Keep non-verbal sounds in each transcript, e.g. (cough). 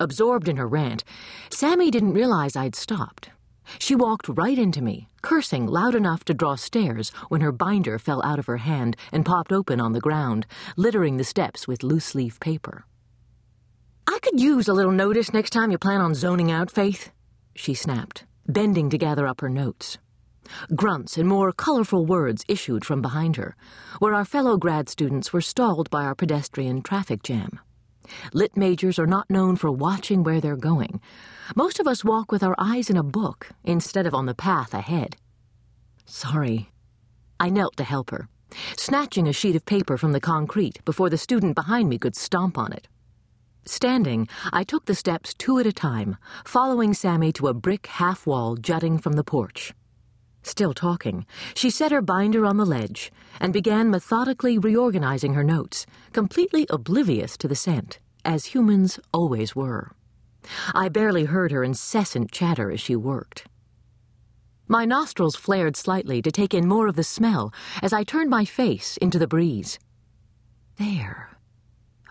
Absorbed in her rant, Sammy didn't realize I'd stopped. She walked right into me, cursing loud enough to draw stares when her binder fell out of her hand and popped open on the ground, littering the steps with loose leaf paper. I could use a little notice next time you plan on zoning out, Faith, she snapped, bending to gather up her notes. Grunts and more colorful words issued from behind her, where our fellow grad students were stalled by our pedestrian traffic jam. Lit majors are not known for watching where they're going. Most of us walk with our eyes in a book instead of on the path ahead. Sorry. I knelt to help her, snatching a sheet of paper from the concrete before the student behind me could stomp on it. Standing, I took the steps two at a time, following Sammy to a brick half wall jutting from the porch. Still talking, she set her binder on the ledge and began methodically reorganizing her notes, completely oblivious to the scent, as humans always were. I barely heard her incessant chatter as she worked. My nostrils flared slightly to take in more of the smell as I turned my face into the breeze. There.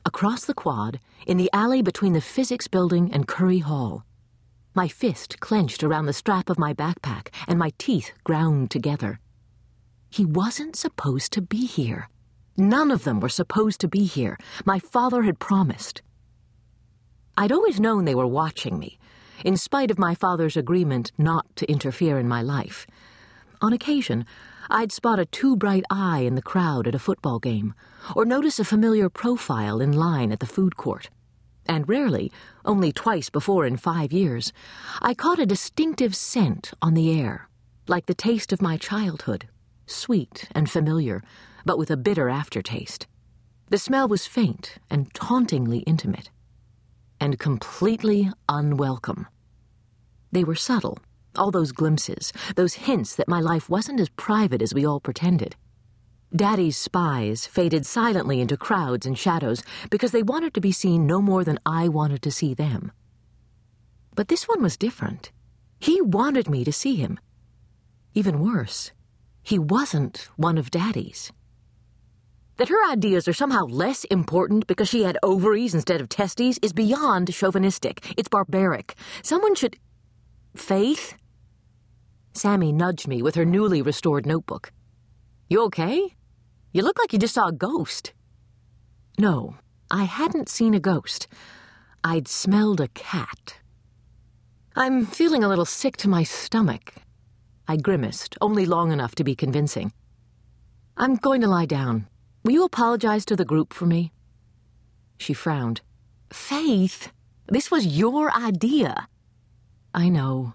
Across the quad, in the alley between the physics building and Curry Hall, my fist clenched around the strap of my backpack and my teeth ground together. He wasn't supposed to be here. None of them were supposed to be here. My father had promised. I'd always known they were watching me, in spite of my father's agreement not to interfere in my life. On occasion, I'd spot a too bright eye in the crowd at a football game, or notice a familiar profile in line at the food court and rarely, only twice before in five years, I caught a distinctive scent on the air, like the taste of my childhood, sweet and familiar, but with a bitter aftertaste. The smell was faint and tauntingly intimate, and completely unwelcome. They were subtle, all those glimpses, those hints that my life wasn't as private as we all pretended. Daddy's spies faded silently into crowds and shadows because they wanted to be seen no more than I wanted to see them. But this one was different. He wanted me to see him. Even worse, he wasn't one of Daddy's. That her ideas are somehow less important because she had ovaries instead of testes is beyond chauvinistic. It's barbaric. Someone should. Faith? Sammy nudged me with her newly restored notebook. You okay? You look like you just saw a ghost. No, I hadn't seen a ghost. I'd smelled a cat. I'm feeling a little sick to my stomach. I grimaced, only long enough to be convincing. I'm going to lie down. Will you apologize to the group for me? She frowned. Faith, this was your idea. I know.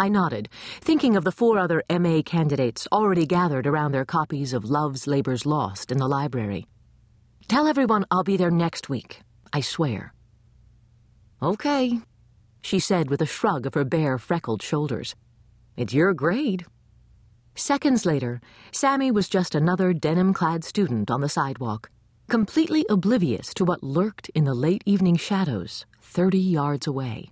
I nodded, thinking of the four other MA candidates already gathered around their copies of Love's Labour's Lost in the library. Tell everyone I'll be there next week, I swear. Okay, she said with a shrug of her bare, freckled shoulders. It's your grade. Seconds later, Sammy was just another denim clad student on the sidewalk, completely oblivious to what lurked in the late evening shadows thirty yards away.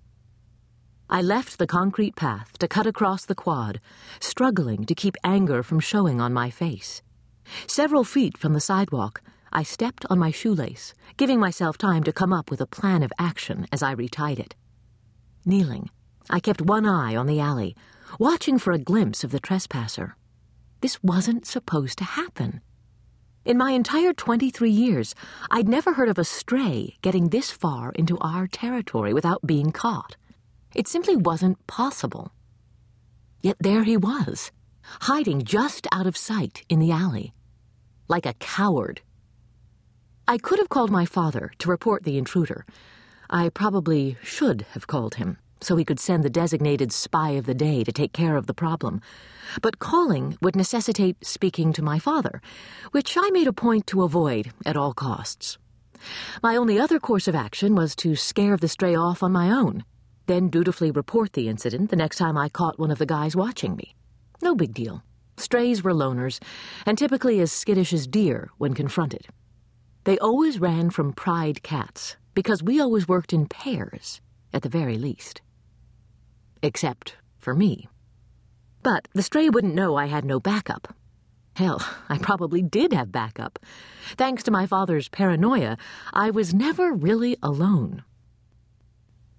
I left the concrete path to cut across the quad, struggling to keep anger from showing on my face. Several feet from the sidewalk, I stepped on my shoelace, giving myself time to come up with a plan of action as I retied it. Kneeling, I kept one eye on the alley, watching for a glimpse of the trespasser. This wasn't supposed to happen. In my entire 23 years, I'd never heard of a stray getting this far into our territory without being caught. It simply wasn't possible. Yet there he was, hiding just out of sight in the alley, like a coward. I could have called my father to report the intruder. I probably should have called him so he could send the designated spy of the day to take care of the problem. But calling would necessitate speaking to my father, which I made a point to avoid at all costs. My only other course of action was to scare the stray off on my own then dutifully report the incident the next time I caught one of the guys watching me. No big deal. Strays were loners, and typically as skittish as deer when confronted. They always ran from pride cats, because we always worked in pairs, at the very least. Except for me. But the stray wouldn't know I had no backup. Hell, (laughs) I probably did have backup. Thanks to my father's paranoia, I was never really alone.